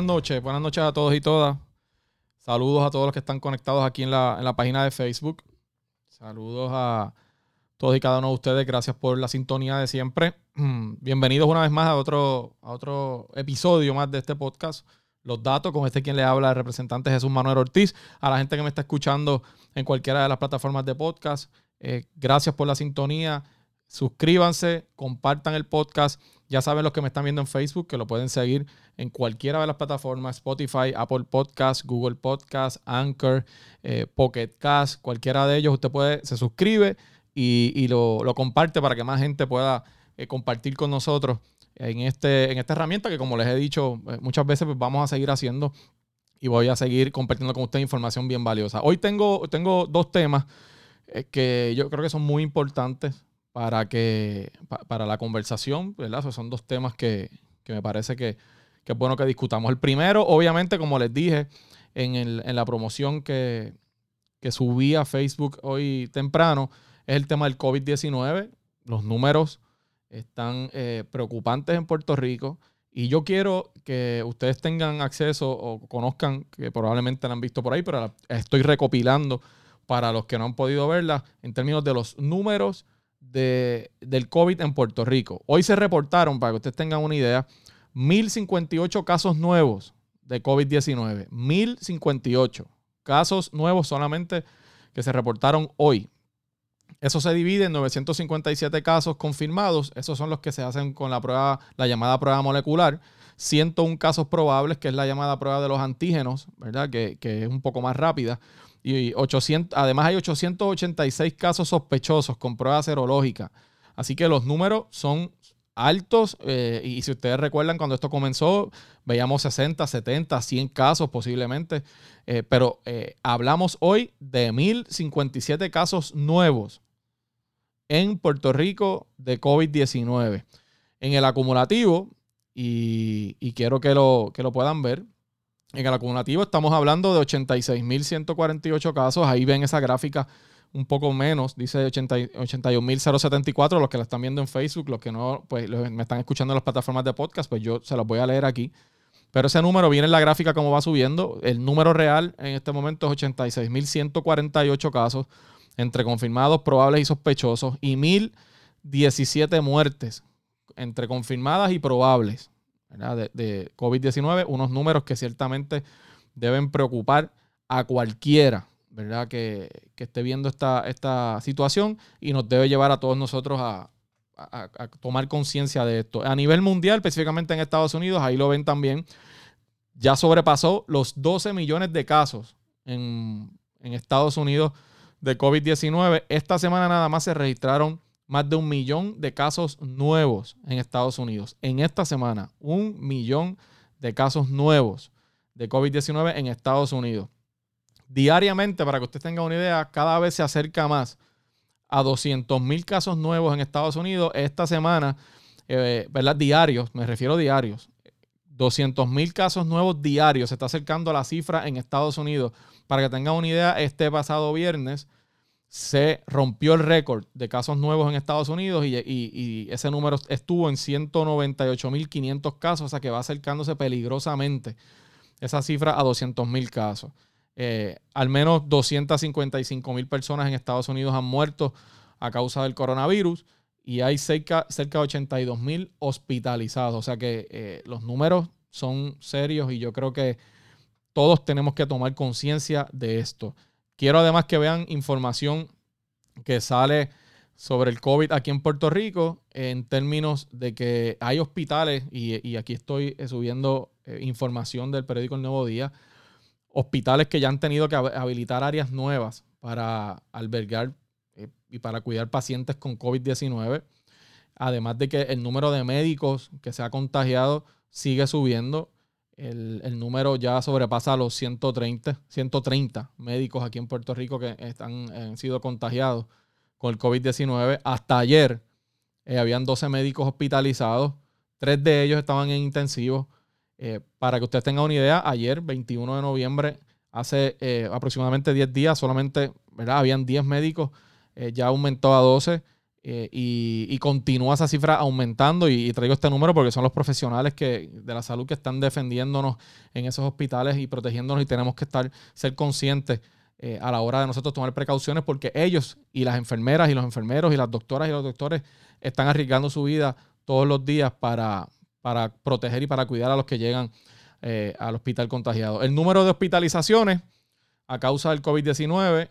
Buenas noches, buenas noches a todos y todas. Saludos a todos los que están conectados aquí en la, en la página de Facebook. Saludos a todos y cada uno de ustedes. Gracias por la sintonía de siempre. Bienvenidos una vez más a otro, a otro episodio más de este podcast. Los datos con este quien le habla, el representante Jesús Manuel Ortiz. A la gente que me está escuchando en cualquiera de las plataformas de podcast, eh, gracias por la sintonía. Suscríbanse, compartan el podcast. Ya saben los que me están viendo en Facebook que lo pueden seguir en cualquiera de las plataformas, Spotify, Apple Podcast, Google Podcast, Anchor, eh, Pocket Cast, cualquiera de ellos. Usted puede, se suscribe y, lo, comparte para que más gente pueda eh, compartir con nosotros en, este, en esta herramienta que como les he dicho eh, muchas veces pues vamos a seguir haciendo y voy a seguir compartiendo con ustedes información bien valiosa. Hoy tengo, tengo dos temas que yo creo que son muy importantes para, que, para la conversación, ¿verdad? son dos temas que, me parece que, es bueno que discutamos. El primero, obviamente, como les dije en, la promoción que, que subí a Facebook hoy temprano, es el tema del COVID-19. Los números están eh, preocupantes en Puerto Rico. Y yo quiero que ustedes tengan acceso o conozcan, que probablemente la han visto por ahí, pero estoy recopilando para los que no han podido verla en términos de los números de, del COVID en Puerto Rico. Hoy se reportaron, para que ustedes tengan una idea, 1.058 casos nuevos de COVID-19. 1.058 casos nuevos solamente que se reportaron hoy. Eso se divide en 957 casos confirmados. Esos son los que se hacen con la prueba, la llamada prueba molecular. 101 casos probables, que es la llamada prueba de los antígenos, ¿verdad? Que, que es un poco más rápida. Y 800, además hay 886 casos sospechosos con pruebas serológicas. Así que los números son altos. Eh, y si ustedes recuerdan, cuando esto comenzó, veíamos 60, 70, 100 casos posiblemente. Eh, pero eh, hablamos hoy de 1057 casos nuevos en Puerto Rico de COVID-19. En el acumulativo, y, y quiero que lo, que lo puedan ver, en el acumulativo estamos hablando de 86.148 casos. Ahí ven esa gráfica un poco menos, dice 81.074, los que la están viendo en Facebook, los que no, pues me están escuchando en las plataformas de podcast, pues yo se los voy a leer aquí. Pero ese número viene en la gráfica como va subiendo. El número real en este momento es 86.148 casos entre confirmados, probables y sospechosos y 1.017 muertes entre confirmadas y probables de, COVID-19, unos números que ciertamente deben preocupar a cualquiera ¿verdad? Que, esté viendo esta, esta, situación y nos debe llevar a todos nosotros a, tomar conciencia de esto. A nivel mundial, específicamente en Estados Unidos, ahí lo ven también, ya sobrepasó los 12 millones de casos en, en Estados Unidos de COVID-19. Esta semana nada más se registraron más de un millón de casos nuevos en Estados Unidos. En esta semana, un millón de casos nuevos de COVID-19 en Estados Unidos. Diariamente, para que usted tenga una idea, cada vez se acerca más a 200 mil casos nuevos en Estados Unidos. Esta semana, eh, ¿verdad? Diarios, me refiero a diarios. 200 mil casos nuevos diarios. Se está acercando a la cifra en Estados Unidos. Para que tengan una idea, este pasado viernes se rompió el récord de casos nuevos en Estados Unidos y, ese número estuvo en 198.500 casos, o sea que va acercándose peligrosamente esa cifra a 200.000 casos. Eh, al menos 255.000 personas en Estados Unidos han muerto a causa del coronavirus y hay cerca, cerca de 82.000 hospitalizados, o sea que eh, los números son serios y yo creo que todos tenemos que tomar conciencia de esto. Quiero además que vean información que sale sobre el COVID aquí en Puerto Rico en términos de que hay hospitales, y, aquí estoy eh, subiendo eh, información del periódico El Nuevo Día, hospitales que ya han tenido que habilitar áreas nuevas para albergar eh, y para cuidar pacientes con COVID-19. Además de que el número de médicos que se ha contagiado sigue subiendo. El, número ya sobrepasa los 130, 130 médicos aquí en Puerto Rico que están, han sido contagiados con el COVID-19. Hasta ayer eh, habían 12 médicos hospitalizados, tres de ellos estaban en intensivos. Eh, para que ustedes tengan una idea, ayer, 21 de noviembre, hace eh, aproximadamente 10 días, solamente ¿verdad? habían 10 médicos, ya aumentó a 12 eh, y, continúa esa cifra aumentando y, traigo este número porque son los profesionales que, de la salud que están defendiéndonos en esos hospitales y protegiéndonos y tenemos que estar, ser conscientes eh, a la hora de nosotros tomar precauciones porque ellos y las enfermeras y los enfermeros y las doctoras y los doctores están arriesgando su vida todos los días para, para proteger y para cuidar a los que llegan eh, al hospital contagiado. El número de hospitalizaciones a causa del COVID-19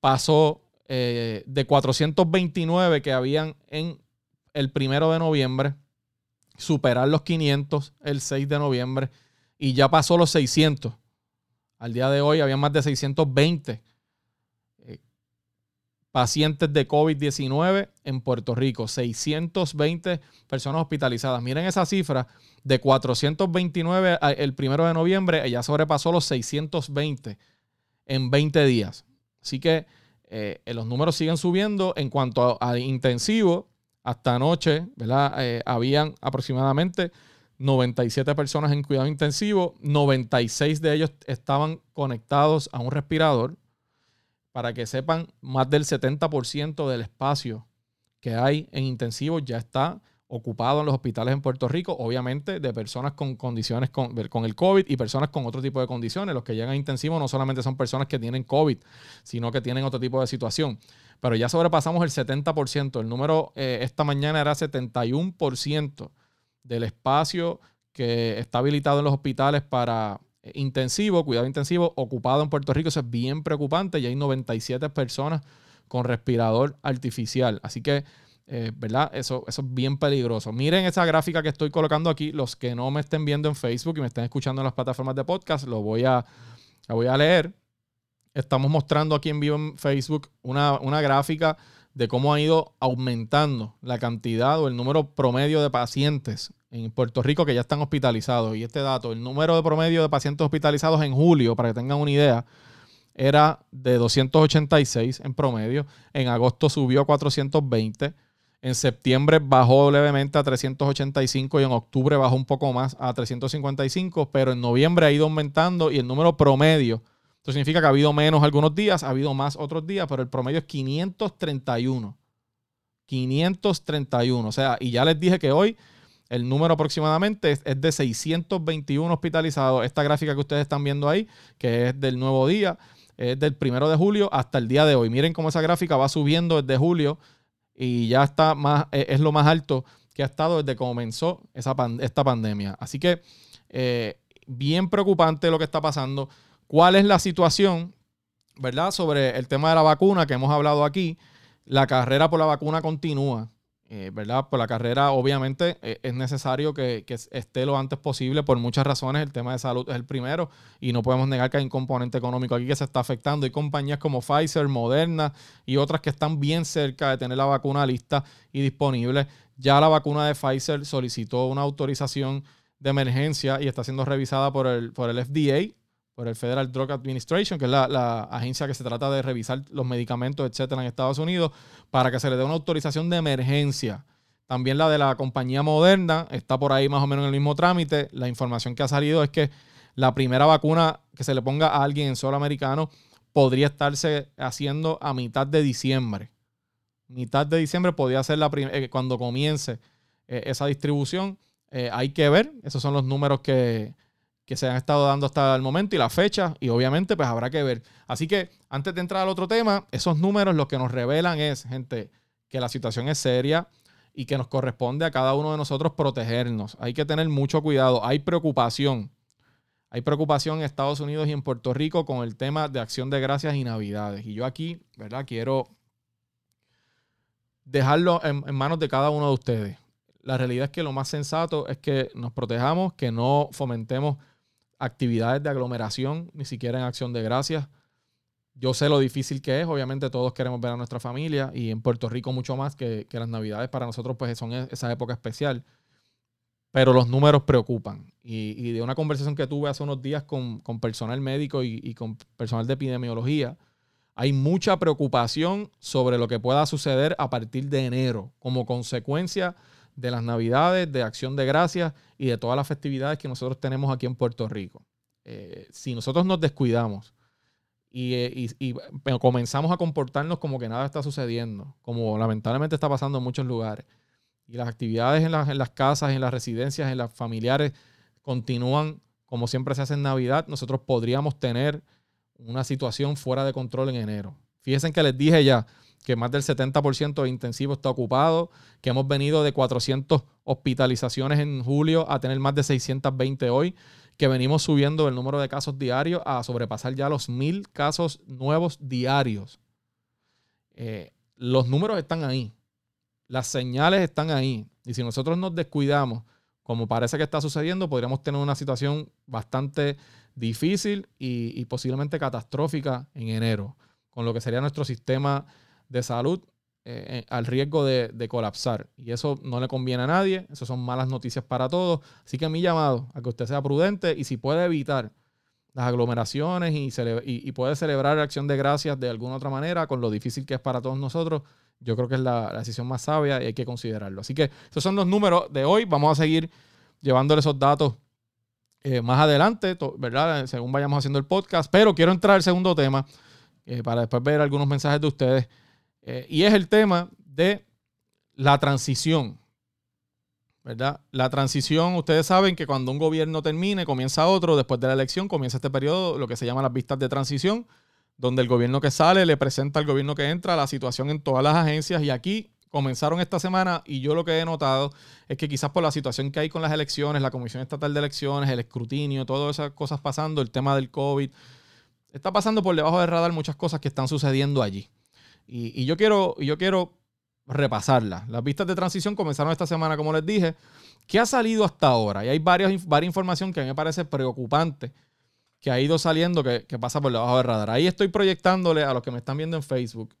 pasó eh, de 429 que habían en el primero de noviembre, superar los 500 el 6 de noviembre y ya pasó los 600. Al día de hoy había más de 620 eh, pacientes de COVID-19 en Puerto Rico, 620 personas hospitalizadas. Miren esa cifra, de 429 el primero de noviembre, ya sobrepasó los 620 en 20 días. Así que eh, los números siguen subiendo en cuanto a, intensivo. Hasta anoche, ¿verdad? Eh, habían aproximadamente 97 personas en cuidado intensivo. 96 de ellos estaban conectados a un respirador. Para que sepan, más del 70% del espacio que hay en intensivo ya está ocupado en los hospitales en Puerto Rico, obviamente de personas con condiciones con, el COVID y personas con otro tipo de condiciones. Los que llegan a intensivo no solamente son personas que tienen COVID, sino que tienen otro tipo de situación. Pero ya sobrepasamos el 70%. El número eh, esta mañana era 71% del espacio que está habilitado en los hospitales para eh, intensivo, cuidado intensivo, ocupado en Puerto Rico. Eso es bien preocupante. Y hay 97 personas con respirador artificial. Así que eh, ¿Verdad? Eso, eso es bien peligroso. Miren esa gráfica que estoy colocando aquí. Los que no me estén viendo en Facebook y me estén escuchando en las plataformas de podcast, lo voy a, la voy a leer. Estamos mostrando aquí en vivo en Facebook una, una gráfica de cómo ha ido aumentando la cantidad o el número promedio de pacientes en Puerto Rico que ya están hospitalizados. Y este dato, el número de promedio de pacientes hospitalizados en julio, para que tengan una idea, era de 286 en promedio. En agosto subió a 420 en septiembre bajó levemente a 385 y en octubre bajó un poco más a 355, pero en noviembre ha ido aumentando y el número promedio, esto significa que ha habido menos algunos días, ha habido más otros días, pero el promedio es 531. 531, o sea, y ya les dije que hoy el número aproximadamente es, es de 621 hospitalizados. Esta gráfica que ustedes están viendo ahí, que es del nuevo día, es del primero de julio hasta el día de hoy. Miren cómo esa gráfica va subiendo desde julio y ya está más, e, es lo más alto que ha estado desde que comenzó esa esta pandemia. Así que eh, bien preocupante lo que está pasando. ¿Cuál es la situación, verdad? Sobre el tema de la vacuna que hemos hablado aquí. La carrera por la vacuna continúa. Eh, ¿verdad? Por la carrera, obviamente, eh, es necesario que, esté lo antes posible por muchas razones. El tema de salud es el primero y no podemos negar que hay un componente económico aquí que se está afectando. Hay compañías como Pfizer, Moderna y otras que están bien cerca de tener la vacuna lista y disponible. Ya la vacuna de Pfizer solicitó una autorización de emergencia y está siendo revisada por el, por el FDA por el Federal Drug Administration, que es la, agencia que se trata de revisar los medicamentos, etcétera, en Estados Unidos, para que se le dé una autorización de emergencia. También la de la compañía Moderna está por ahí más o menos en el mismo trámite. La información que ha salido es que la primera vacuna que se le ponga a alguien en solo americano podría estarse haciendo a mitad de diciembre. Mitad de diciembre podría ser la eh, cuando comience eh, esa distribución. Eh, hay que ver, esos son los números que, que se han estado dando hasta el momento y la fecha, y obviamente pues habrá que ver. Así que antes de entrar al otro tema, esos números lo que nos revelan es, gente, que la situación es seria y que nos corresponde a cada uno de nosotros protegernos. Hay que tener mucho cuidado, hay preocupación. Hay preocupación en Estados Unidos y en Puerto Rico con el tema de acción de gracias y navidades. Y yo aquí, ¿verdad? Quiero dejarlo en, en manos de cada uno de ustedes. La realidad es que lo más sensato es que nos protejamos, que no fomentemos actividades de aglomeración, ni siquiera en acción de gracias. Yo sé lo difícil que es, obviamente todos queremos ver a nuestra familia y en Puerto Rico mucho más que, las navidades para nosotros pues son e, esa época especial. Pero los números preocupan. Y, de una conversación que tuve hace unos días con, personal médico y, y con personal de epidemiología, hay mucha preocupación sobre lo que pueda suceder a partir de enero como consecuencia las Navidades, de Acción de Gracias y de todas las festividades que nosotros tenemos aquí en Puerto Rico. Eh, si nosotros nos descuidamos y, comenzamos a comportarnos como que nada está sucediendo, como lamentablemente está pasando en muchos lugares. Y las actividades en, en las casas, en las residencias, en las familiares continúan como siempre se hace en Navidad. Nosotros podríamos tener una situación fuera de control en enero. Fíjense que les dije ya que más del 70% de intensivo está ocupado, que hemos venido de 400 hospitalizaciones en julio a tener más de 620 hoy, que venimos subiendo el número de casos diarios a sobrepasar ya los mil casos nuevos diarios. Eh, los números están ahí, las señales están ahí, y si nosotros nos descuidamos, como parece que está sucediendo, podríamos tener una situación bastante difícil y, posiblemente catastrófica en enero, con lo que sería nuestro sistema de salud eh, eh, al riesgo de, colapsar. Y eso no le conviene a nadie, eso son malas noticias para todos. Así que mi llamado a que usted sea prudente y si puede evitar las aglomeraciones y, puede celebrar la acción de gracias de alguna otra manera, con lo difícil que es para todos nosotros, yo creo que es la, decisión más sabia y hay que considerarlo. Así que esos son los números de hoy. Vamos a seguir llevándole esos datos eh, más adelante, ¿verdad? Según vayamos haciendo el podcast. Pero quiero entrar al segundo tema para después ver algunos mensajes de ustedes. Eh, y es el tema de la transición. ¿verdad? La transición, ustedes saben que cuando un gobierno termine, comienza otro, después de la elección comienza este periodo, lo que se llama las vistas de transición, donde el gobierno que sale le presenta al gobierno que entra la situación en todas las agencias y aquí comenzaron esta semana y yo lo que he notado es que quizás por la situación que hay con las elecciones, la Comisión Estatal de Elecciones, el escrutinio, todas esas cosas pasando, el tema del COVID, está pasando por debajo del radar muchas cosas que están sucediendo allí. Y, yo, quiero, yo quiero repasarlas. Las vistas de transición comenzaron esta semana, como les dije. ¿Qué ha salido hasta ahora? Y hay varias, varias información que a mí me parece preocupante que ha ido saliendo que, pasa por debajo del radar. Ahí estoy proyectándole a los que me están viendo en Facebook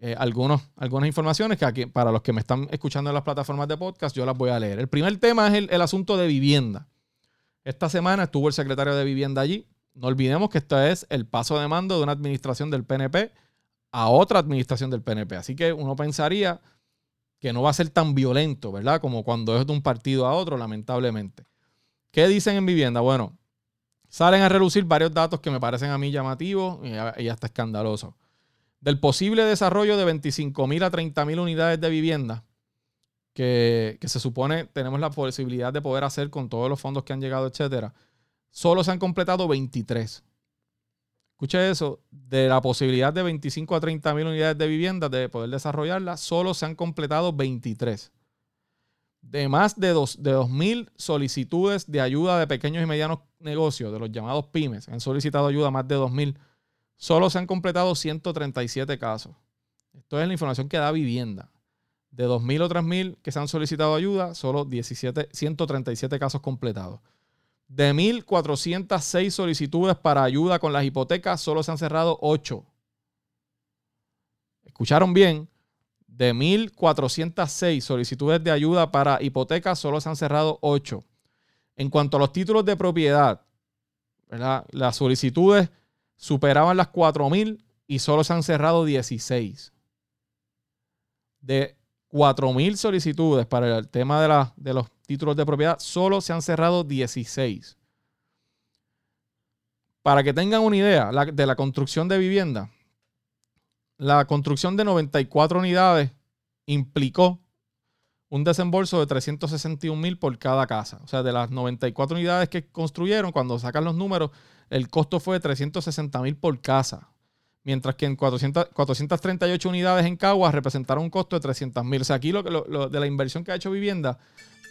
eh, algunos, algunas informaciones que para los que me están escuchando en las plataformas de podcast, yo las voy a leer. El primer tema es el, asunto de vivienda. Esta semana estuvo el secretario de Vivienda allí. No olvidemos que esto es el paso de mando de una administración del PNP a otra administración del PNP. Así que uno pensaría que no va a ser tan violento, ¿verdad? Como cuando es de un partido a otro, lamentablemente. ¿Qué dicen en vivienda? Bueno, salen a relucir varios datos que me parecen a mí llamativos y, hasta escandalosos. Del posible desarrollo de 25.000 a 30.000 unidades de vivienda que, se supone tenemos la posibilidad de poder hacer con todos los fondos que han llegado, etcétera, solo se han completado 23. Escuche eso, de la posibilidad de 25 a 30 mil unidades de vivienda de poder desarrollarla, solo se han completado 23 de más de 2.000 solicitudes de ayuda de pequeños y medianos negocios, de los llamados pymes, han solicitado ayuda más de 2.000, solo se han completado 137 casos. Esto es la información que da vivienda. De 2.000 o 3.000 que se han solicitado ayuda, solo 17, 137 casos completados. De 1.406 solicitudes para ayuda con las hipotecas, solo se han cerrado 8. ¿Escucharon bien? De 1.406 solicitudes de ayuda para hipotecas, solo se han cerrado 8. En cuanto a los títulos de propiedad, las solicitudes superaban las 4.000 y solo se han cerrado 16. De 4.000 solicitudes para el tema de, de los títulos de propiedad, solo se han cerrado 16. Para que tengan una idea de la construcción de vivienda, la construcción de 94 unidades implicó un desembolso de 361 mil por cada casa. O sea, de las 94 unidades que construyeron, cuando sacan los números, el costo fue de 360 mil por casa. Mientras que en 400, 438 unidades en Caguas representaron un costo de 300 mil. O sea, aquí lo, lo, de la inversión que ha hecho vivienda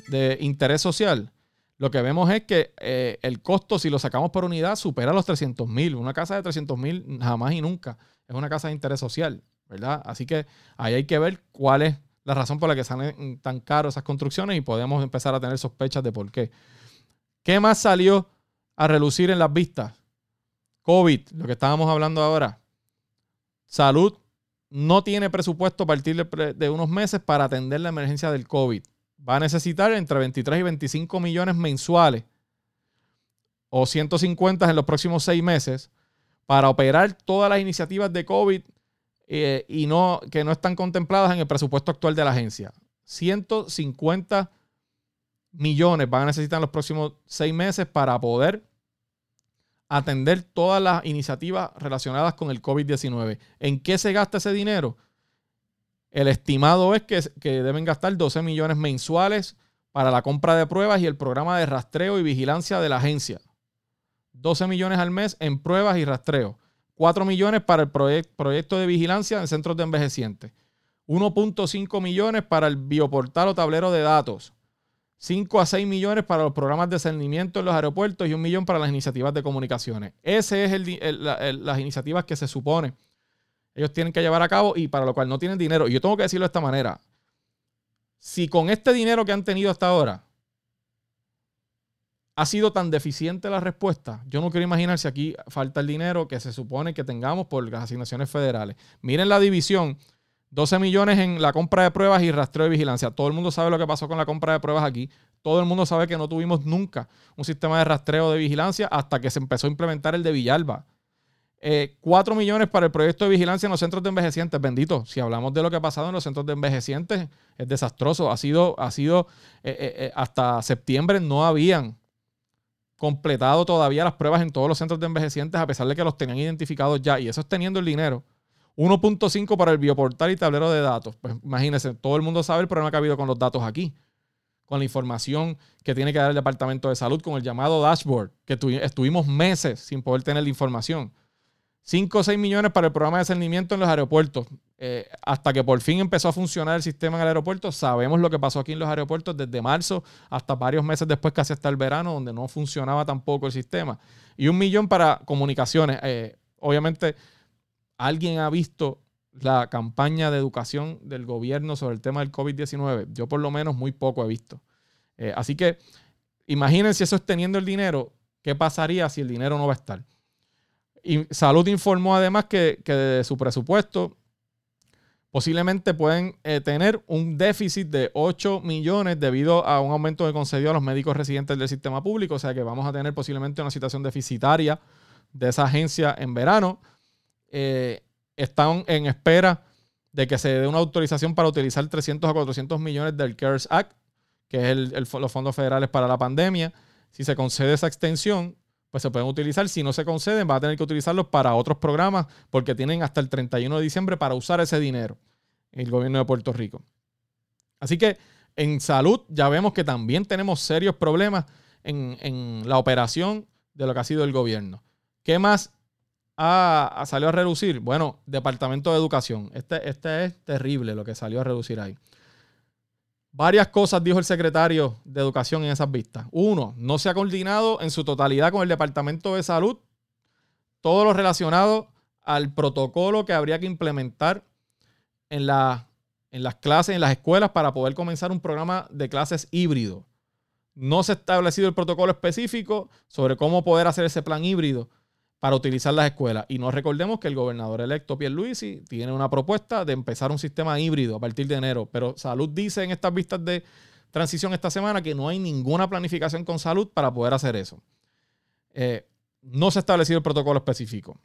de interés social, lo que vemos es que eh, el costo, si lo sacamos por unidad, supera los 300 mil. Una casa de 300 mil jamás y nunca es una casa de interés social, ¿verdad? Así que ahí hay que ver cuál es la razón por la que salen tan caros esas construcciones y podemos empezar a tener sospechas de por qué. ¿Qué más salió a relucir en las vistas? COVID, lo que estábamos hablando ahora. Salud no tiene presupuesto a partir de, unos meses para atender la emergencia del COVID. Va a necesitar entre 23 y 25 millones mensuales o 150 en los próximos seis meses para operar todas las iniciativas de COVID eh, y no, que no están contempladas en el presupuesto actual de la agencia. 150 millones van a necesitar en los próximos seis meses para poder atender todas las iniciativas relacionadas con el COVID-19. ¿En qué se gasta ese dinero? El estimado es que, deben gastar 12 millones mensuales para la compra de pruebas y el programa de rastreo y vigilancia de la agencia. 12 millones al mes en pruebas y rastreo. 4 millones para el proyecto de vigilancia en centros de envejecientes. 1.5 millones para el bioportal o tablero de datos. 5 a 6 millones para los programas de cernimiento en los aeropuertos y un millón para las iniciativas de comunicaciones. Ese es el, las iniciativas que se supone ellos tienen que llevar a cabo y para lo cual no tienen dinero. Y yo tengo que decirlo de esta manera. Si con este dinero que han tenido hasta ahora ha sido tan deficiente la respuesta, yo no quiero imaginar si aquí falta el dinero que se supone que tengamos por las asignaciones federales. Miren la división 12 millones en la compra de pruebas y rastreo de vigilancia. Todo el mundo sabe lo que pasó con la compra de pruebas aquí. Todo el mundo sabe que no tuvimos nunca un sistema de rastreo de vigilancia hasta que se empezó a implementar el de Villalba. 4 eh, millones para el proyecto de vigilancia en los centros de envejecientes. Bendito, si hablamos de lo que ha pasado en los centros de envejecientes, es desastroso. Ha sido, ha sido eh, eh, hasta septiembre no habían completado todavía las pruebas en todos los centros de envejecientes, a pesar de que los tenían identificados ya. Y eso es teniendo el dinero 1.5 para el bioportal y tablero de datos. Pues imagínense, todo el mundo sabe el problema que ha habido con los datos aquí, con la información que tiene que dar el Departamento de Salud, con el llamado dashboard, que estuvimos meses sin poder tener la información. 5 o 6 millones para el programa de cernimiento en los aeropuertos. Eh, hasta que por fin empezó a funcionar el sistema en el aeropuerto, sabemos lo que pasó aquí en los aeropuertos desde marzo hasta varios meses después, casi hasta el verano, donde no funcionaba tampoco el sistema. Y un millón para comunicaciones. Eh, obviamente ¿Alguien ha visto la campaña de educación del gobierno sobre el tema del COVID-19? Yo por lo menos muy poco he visto. Eh, así que imagínense eso es teniendo el dinero, ¿qué pasaría si el dinero no va a estar? Salud informó además que, de su presupuesto posiblemente pueden eh, tener un déficit de 8 millones debido a un aumento de concedido a los médicos residentes del sistema público. O sea que vamos a tener posiblemente una situación deficitaria de esa agencia en verano. Eh, están en espera de que se dé una autorización para utilizar 300 a 400 millones del CARES Act, que es los fondos federales para la pandemia. Si se concede esa extensión, pues se pueden utilizar. Si no se conceden, va a tener que utilizarlos para otros programas porque tienen hasta el 31 de diciembre para usar ese dinero el gobierno de Puerto Rico. Así que en salud ya vemos que también tenemos serios problemas en, en la operación de lo que ha sido el gobierno. ¿Qué más Ah, salió a reducir. Bueno, Departamento de Educación. Este, este es terrible lo que salió a reducir ahí. Varias cosas dijo el secretario de Educación en esas vistas. Uno, no se ha coordinado en su totalidad con el Departamento de Salud todo lo relacionado al protocolo que habría que implementar en, la, en las clases, en las escuelas, para poder comenzar un programa de clases híbrido. No se ha establecido el protocolo específico sobre cómo poder hacer ese plan híbrido para utilizar las escuelas. Y no recordemos que el gobernador electo Pierluisi tiene una propuesta de empezar un sistema híbrido a partir de enero, pero Salud dice en estas vistas de transición esta semana que no hay ninguna planificación con Salud para poder hacer eso. Eh, no se ha establecido el protocolo específico.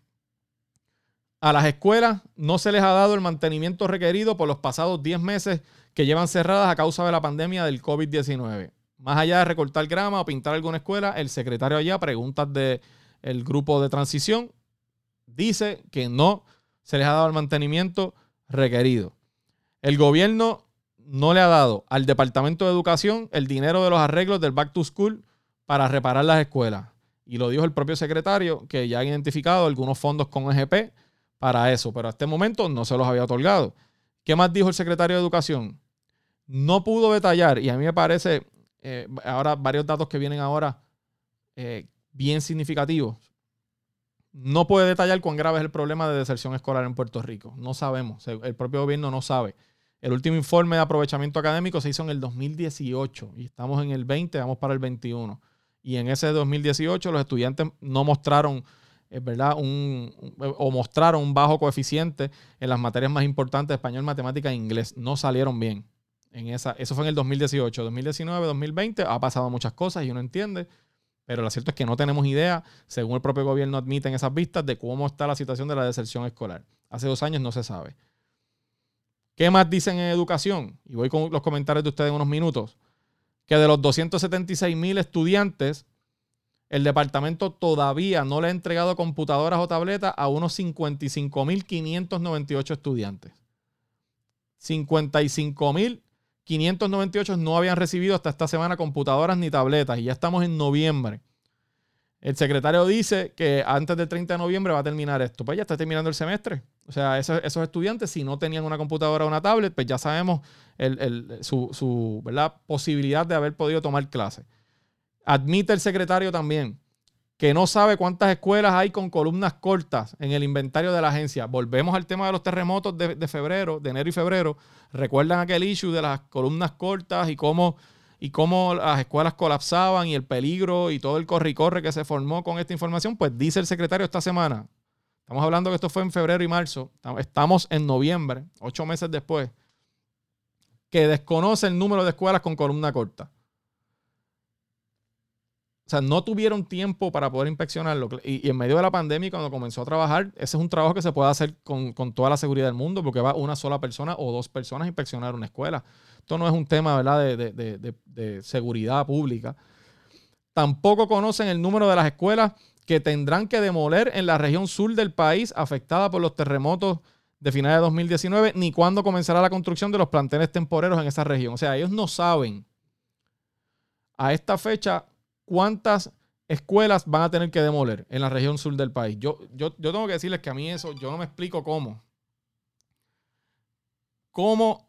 A las escuelas no se les ha dado el mantenimiento requerido por los pasados 10 meses que llevan cerradas a causa de la pandemia del COVID-19. Más allá de recortar grama o pintar alguna escuela, el secretario allá preguntas de el grupo de transición dice que no se les ha dado el mantenimiento requerido. El gobierno no le ha dado al Departamento de Educación el dinero de los arreglos del Back to School para reparar las escuelas. Y lo dijo el propio secretario, que ya ha identificado algunos fondos con EGP para eso, pero a este momento no se los había otorgado. ¿Qué más dijo el secretario de Educación? No pudo detallar, y a mí me parece, eh, ahora varios datos que vienen ahora, eh, bien significativo. No puede detallar cuán grave es el problema de deserción escolar en Puerto Rico. No sabemos. El propio gobierno no sabe. El último informe de aprovechamiento académico se hizo en el 2018 y estamos en el 20, vamos para el 21. Y en ese 2018 los estudiantes no mostraron, es verdad, un, o mostraron un bajo coeficiente en las materias más importantes español, matemática e inglés. No salieron bien. En esa, eso fue en el 2018. 2019, 2020 ha pasado muchas cosas y uno entiende pero lo cierto es que no tenemos idea, según el propio gobierno admite en esas vistas, de cómo está la situación de la deserción escolar. Hace dos años no se sabe. ¿Qué más dicen en educación? Y voy con los comentarios de ustedes en unos minutos. Que de los 276 mil estudiantes el departamento todavía no le ha entregado computadoras o tabletas a unos 55.598 estudiantes. 55.598 no habían recibido hasta esta semana computadoras ni tabletas y ya estamos en noviembre. El secretario dice que antes del 30 de noviembre va a terminar esto. Pues ya está terminando el semestre. O sea, esos, estudiantes, si no tenían una computadora o una tablet, pues ya sabemos su, su posibilidad de haber podido tomar clases. Admite el secretario también que no sabe cuántas escuelas hay con columnas cortas en el inventario de la agencia. Volvemos al tema de los terremotos de, febrero, de enero y febrero. Recuerdan aquel issue de las columnas cortas y cómo y cómo las escuelas colapsaban y el peligro y todo el corre y corre que se formó con esta información, pues dice el secretario esta semana, estamos hablando que esto fue en febrero y marzo, estamos en noviembre, ocho meses después, que desconoce el número de escuelas con columna corta. O sea, no tuvieron tiempo para poder inspeccionarlo. Y, en medio de la pandemia, cuando comenzó a trabajar, ese es un trabajo que se puede hacer con, con, toda la seguridad del mundo, porque va una sola persona o dos personas a inspeccionar una escuela. Esto no es un tema ¿verdad? De, seguridad pública. Tampoco conocen el número de las escuelas que tendrán que demoler en la región sur del país afectada por los terremotos de finales de 2019, ni cuándo comenzará la construcción de los planteles temporeros en esa región. O sea, ellos no saben a esta fecha cuántas escuelas van a tener que demoler en la región sur del país. Yo, yo, yo tengo que decirles que a mí eso, yo no me explico cómo. ¿Cómo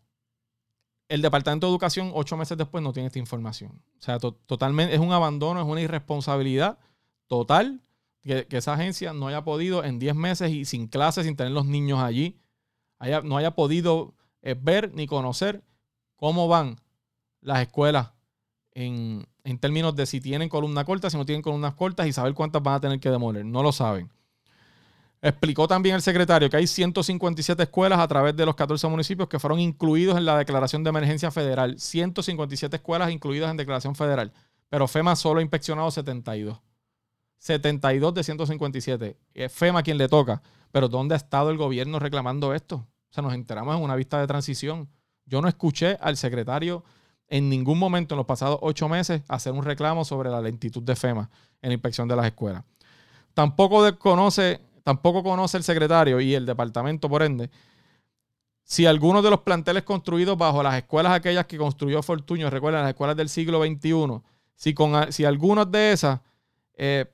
el Departamento de Educación ocho meses después no tiene esta información. O sea, totalmente es un abandono, es una irresponsabilidad total que, esa agencia no haya podido en diez meses y sin clases, sin tener los niños allí, no haya podido eh, ver ni conocer cómo van las escuelas en, en términos de si tienen columna corta, si no tienen columnas cortas y saber cuántas van a tener que demoler. No lo saben. Explicó también el secretario que hay 157 escuelas a través de los 14 municipios que fueron incluidos en la declaración de emergencia federal. 157 escuelas incluidas en declaración federal. Pero FEMA solo ha inspeccionado 72. 72 de 157. Es FEMA quien le toca. Pero ¿dónde ha estado el gobierno reclamando esto? O sea, nos enteramos en una vista de transición. Yo no escuché al secretario en ningún momento en los pasados ocho meses hacer un reclamo sobre la lentitud de FEMA en la inspección de las escuelas. Tampoco desconoce Tampoco conoce el secretario y el departamento, por ende, si algunos de los planteles construidos bajo las escuelas aquellas que construyó Fortuño, recuerden, las escuelas del siglo XXI, si, con, si algunas de esas eh,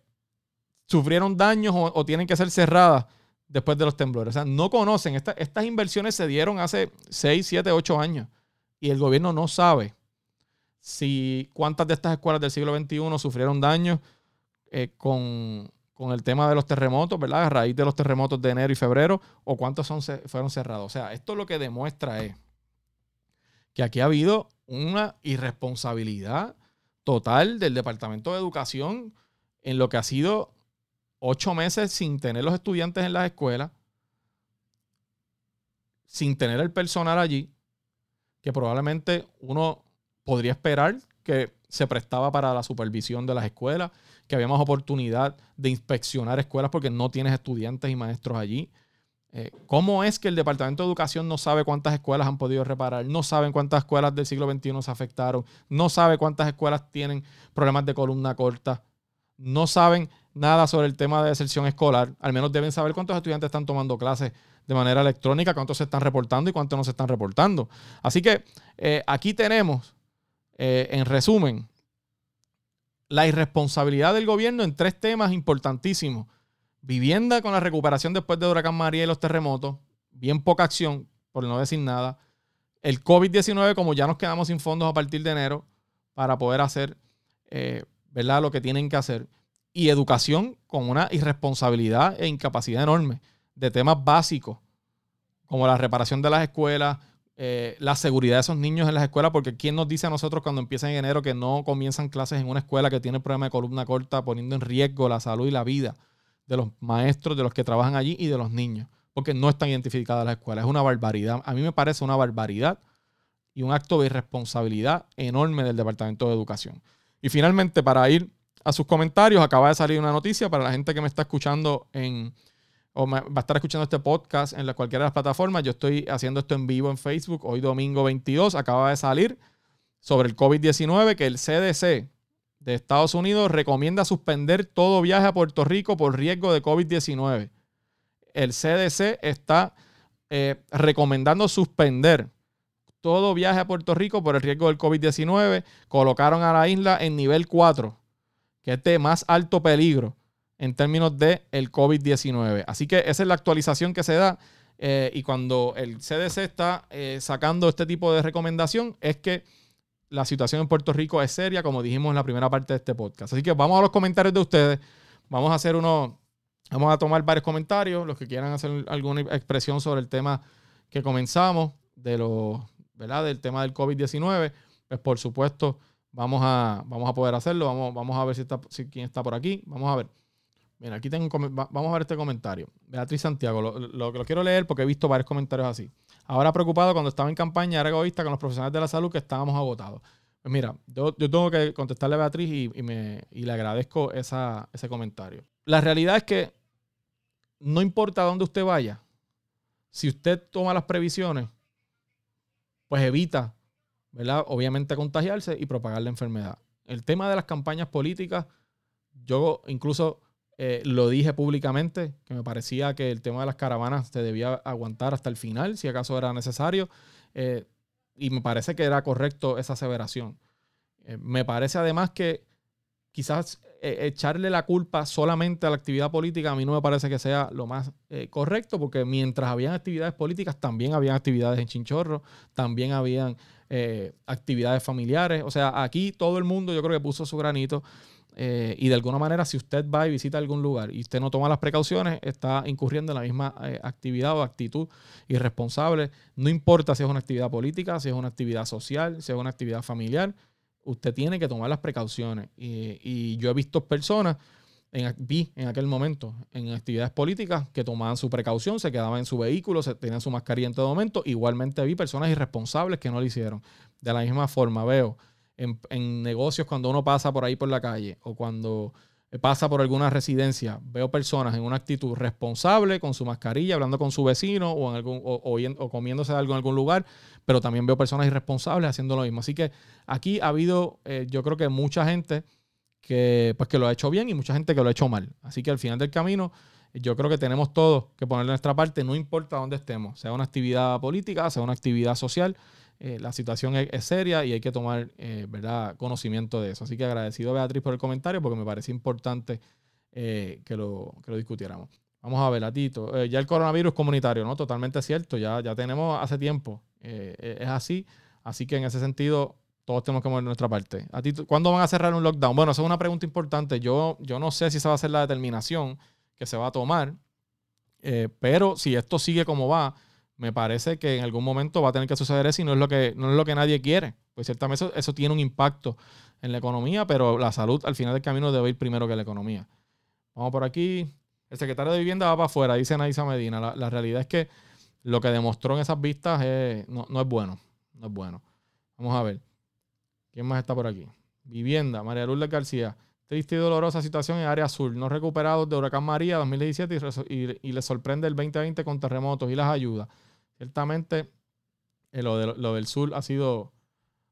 sufrieron daños o, tienen que ser cerradas después de los temblores. O sea, no conocen. estas inversiones se dieron hace 6, 7, 8 años y el gobierno no sabe si cuántas de estas escuelas del siglo XXI sufrieron daños eh, con con el tema de los terremotos, ¿verdad? A raíz de los terremotos de enero y febrero, o cuántos fueron cerrados. O sea, esto lo que demuestra es que aquí ha habido una irresponsabilidad total del Departamento de Educación en lo que ha sido ocho meses sin tener los estudiantes en las escuelas, sin tener el personal allí, que probablemente uno podría esperar que se prestaba para la supervisión de las escuelas, que había más oportunidad de inspeccionar escuelas porque no tienes estudiantes y maestros allí. Eh, ¿Cómo es que el Departamento de Educación no sabe cuántas escuelas han podido reparar? No saben cuántas escuelas del siglo XXI se afectaron. No sabe cuántas escuelas tienen problemas de columna corta. No saben nada sobre el tema de deserción escolar. Al menos deben saber cuántos estudiantes están tomando clases de manera electrónica, cuántos se están reportando y cuántos no se están reportando. Así que eh, aquí tenemos, eh, en resumen, la irresponsabilidad del gobierno en tres temas importantísimos. Vivienda con la recuperación después de Huracán María y los terremotos. Bien poca acción, por no decir nada. El COVID-19, como ya nos quedamos sin fondos a partir de enero para poder hacer eh, ¿verdad? lo que tienen que hacer. Y educación con una irresponsabilidad e incapacidad enorme de temas básicos, como la reparación de las escuelas, eh, la seguridad de esos niños en las escuelas, porque ¿quién nos dice a nosotros cuando empiezan en enero que no comienzan clases en una escuela que tiene problema de columna corta, poniendo en riesgo la salud y la vida de los maestros, de los que trabajan allí y de los niños? Porque no están identificadas las escuelas. Es una barbaridad. A mí me parece una barbaridad y un acto de irresponsabilidad enorme del Departamento de Educación. Y finalmente, para ir a sus comentarios, acaba de salir una noticia para la gente que me está escuchando en, o va a estar escuchando este podcast en cualquiera de las plataformas. Yo estoy haciendo esto en vivo en Facebook. Hoy domingo 22 acaba de salir sobre el COVID-19 que el CDC de Estados Unidos recomienda suspender todo viaje a Puerto Rico por riesgo de COVID-19. El CDC está eh, recomendando suspender todo viaje a Puerto Rico por el riesgo del COVID-19. Colocaron a la isla en nivel 4, que es de más alto peligro en términos del el COVID-19. Así que esa es la actualización que se da. Eh, y cuando el CDC está eh, sacando este tipo de recomendación, es que la situación en Puerto Rico es seria, como dijimos en la primera parte de este podcast. Así que vamos a los comentarios de ustedes. Vamos a hacer uno, vamos a tomar varios comentarios, los que quieran hacer alguna expresión sobre el tema que comenzamos, de los, ¿verdad? Del tema del COVID-19, pues por supuesto vamos a, vamos a poder hacerlo. Vamos, vamos a ver si está, si, quién está por aquí. Vamos a ver. Mira, aquí tengo vamos a ver este comentario. Beatriz Santiago, lo, lo, lo quiero leer porque he visto varios comentarios así. Ahora preocupado cuando estaba en campaña, era egoísta con los profesionales de la salud que estábamos agotados. Pues mira, yo, tengo que contestarle a Beatriz y, me, le agradezco ese comentario. La realidad es que no importa dónde usted vaya, si usted toma las previsiones, pues evita, ¿verdad? Obviamente contagiarse y propagar la enfermedad. El tema de las campañas políticas, yo incluso eh, lo dije públicamente, que me parecía que el tema de las caravanas se debía aguantar hasta el final, si acaso era necesario. Eh, y me parece que era correcto esa aseveración. Eh, me parece además que quizás echarle la culpa solamente a la actividad política a mí no me parece que sea lo más correcto, porque mientras habían actividades políticas, también habían actividades en Chinchorro, también habían actividades familiares. O sea, aquí todo el mundo yo creo que puso su granito. Eh, y de alguna manera, si usted va y visita algún lugar y usted no toma las precauciones, está incurriendo en la misma eh, actividad o actitud irresponsable. No importa si es una actividad política, si es una actividad social, si es una actividad familiar, usted tiene que tomar las precauciones. Y, yo he visto personas, en, vi en aquel momento, en actividades políticas, que tomaban su precaución, se quedaban en su vehículo, se, tenían su mascarilla en todo momento. Igualmente vi personas irresponsables que no lo hicieron. De la misma forma veo en, negocios cuando uno pasa por ahí por la calle o cuando pasa por alguna residencia, veo personas en una actitud responsable con su mascarilla, hablando con su vecino o, en algún, o, comiéndose algo en algún lugar, pero también veo personas irresponsables haciendo lo mismo. Así que aquí ha habido, eh, yo creo que mucha gente que, pues, que lo ha hecho bien y mucha gente que lo ha hecho mal. Así que al final del camino, yo creo que tenemos todos que poner nuestra parte, no importa dónde estemos, sea una actividad política, sea una actividad social. Eh, la situación es, seria y hay que tomar eh, ¿verdad? conocimiento de eso. Así que agradecido Beatriz por el comentario porque me parece importante eh, que, lo, que lo discutiéramos. Vamos a ver, a Tito. ya el coronavirus comunitario, ¿no? Totalmente cierto. Ya, ya tenemos hace tiempo. es así. Así que en ese sentido, todos tenemos que mover nuestra parte. ¿A Tito, ¿Cuándo van a cerrar un lockdown? Bueno, esa es una pregunta importante. Yo, yo no sé si esa va a ser la determinación que se va a tomar. pero si esto sigue como va, me parece que en algún momento va a tener que suceder eso y no es lo que, no es lo que nadie quiere. Pues ciertamente eso, tiene un impacto en la economía, pero la salud al final del camino debe ir primero que la economía. Vamos por aquí. El secretario de Vivienda va para afuera, dice Naisa Medina. La, realidad es que lo que demostró en esas vistas no, no, es bueno. No es bueno. Vamos a ver. ¿Quién más está por aquí? Vivienda, María Lourdes García. Triste y dolorosa situación en área azul. No recuperados de Huracán María 2017 y, y, les sorprende el 2020 con terremotos y las ayudas. Ciertamente, eh, lo, del sur ha sido,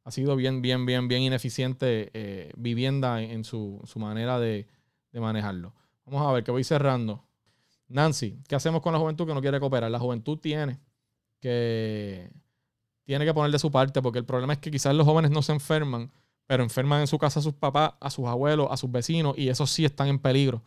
ha sido bien, bien, bien, bien ineficiente eh, vivienda en, su, manera de, manejarlo. Vamos a ver, que voy cerrando. Nancy, ¿qué hacemos con la juventud que no quiere cooperar? La juventud tiene que, tiene que poner de su parte, porque el problema es que quizás los jóvenes no se enferman, pero enferman en su casa a sus papás, a sus abuelos, a sus vecinos, y esos sí están en peligro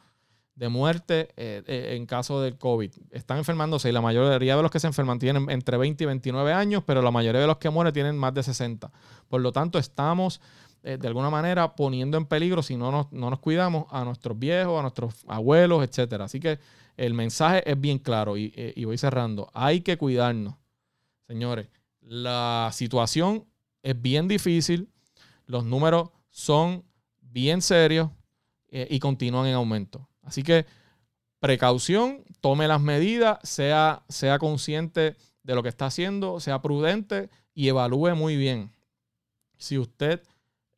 de muerte eh, eh, en caso del COVID. Están enfermándose y la mayoría de los que se enferman tienen entre 20 y 29 años, pero la mayoría de los que mueren tienen más de 60. Por lo tanto, estamos eh, de alguna manera poniendo en peligro, si no nos, no nos cuidamos, a nuestros viejos, a nuestros abuelos, etc. Así que el mensaje es bien claro y, y voy cerrando. Hay que cuidarnos, señores. La situación es bien difícil, los números son bien serios y continúan en aumento. Así que precaución, tome las medidas, sea, sea consciente de lo que está haciendo, sea prudente y evalúe muy bien si usted,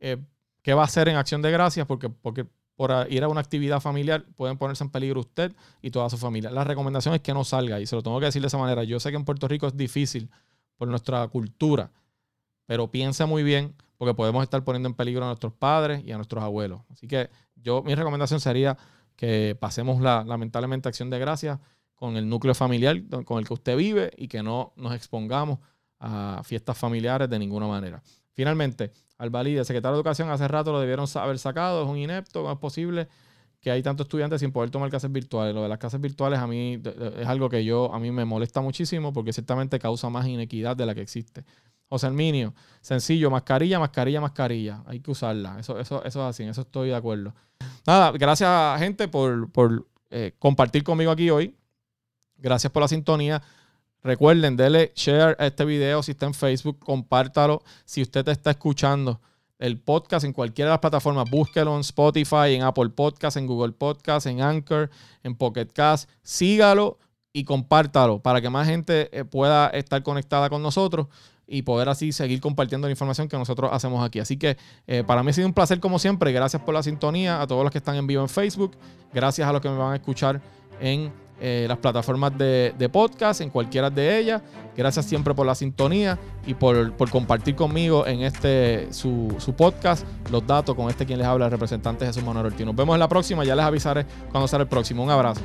eh, qué va a hacer en acción de gracias, porque, porque por ir a una actividad familiar pueden ponerse en peligro usted y toda su familia. La recomendación es que no salga y se lo tengo que decir de esa manera. Yo sé que en Puerto Rico es difícil por nuestra cultura, pero piense muy bien porque podemos estar poniendo en peligro a nuestros padres y a nuestros abuelos. Así que yo, mi recomendación sería que pasemos la, lamentablemente acción de gracias con el núcleo familiar con el que usted vive y que no nos expongamos a fiestas familiares de ninguna manera. Finalmente, Albalí, el secretario de Educación, hace rato lo debieron haber sacado, es un inepto, ¿cómo es posible que hay tantos estudiantes sin poder tomar clases virtuales? Lo de las clases virtuales a mí es algo que yo, a mí me molesta muchísimo porque ciertamente causa más inequidad de la que existe. José Herminio, sencillo, mascarilla, mascarilla, mascarilla. Hay que usarla. Eso, eso, eso es así, en eso estoy de acuerdo. Nada, gracias gente por, eh, compartir conmigo aquí hoy. Gracias por la sintonía. Recuerden, denle share a este video si está en Facebook, compártalo. Si usted te está escuchando el podcast en cualquiera de las plataformas, búsquelo en Spotify, en Apple Podcast, en Google Podcast, en Anchor, en Pocket Cast. Sígalo y compártalo para que más gente eh, pueda estar conectada con nosotros y poder así seguir compartiendo la información que nosotros hacemos aquí. Así que eh, para mí ha sido un placer como siempre. Gracias por la sintonía a todos los que están en vivo en Facebook. Gracias a los que me van a escuchar en eh, las plataformas de, podcast, en cualquiera de ellas. Gracias siempre por la sintonía y por, compartir conmigo en este su, su, podcast los datos con este quien les habla, el representante Jesús Manuel Ortiz. Nos vemos en la próxima, ya les avisaré cuando será el próximo. Un abrazo.